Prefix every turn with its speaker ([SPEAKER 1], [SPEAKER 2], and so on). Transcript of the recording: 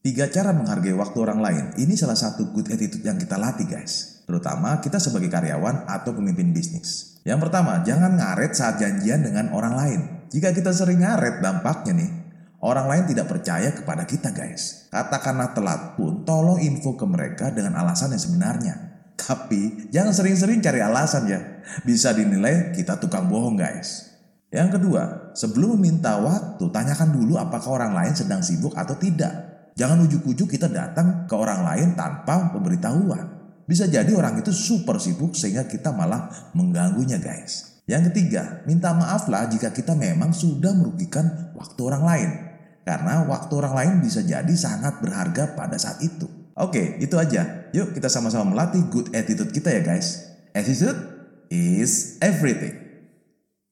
[SPEAKER 1] Tiga cara menghargai waktu orang lain. Ini salah satu good attitude yang kita latih guys. Terutama kita sebagai karyawan atau pemimpin bisnis. Yang pertama, jangan ngaret saat janjian dengan orang lain. Jika kita sering ngaret, dampaknya nih, orang lain tidak percaya kepada kita guys. Katakanlah telat pun, tolong info ke mereka dengan alasan yang sebenarnya. Tapi jangan sering-sering cari alasan ya. Bisa dinilai kita tukang bohong guys. Yang kedua, sebelum meminta waktu, tanyakan dulu apakah orang lain sedang sibuk atau tidak. Jangan ujuk-ujuk kita datang ke orang lain tanpa pemberitahuan. Bisa jadi orang itu super sibuk sehingga kita malah mengganggunya guys. Yang ketiga, minta maaflah jika kita memang sudah merugikan waktu orang lain. Karena waktu orang lain bisa jadi sangat berharga pada saat itu. Oke, itu aja. Yuk kita sama-sama melatih good attitude kita ya guys. Attitude is everything.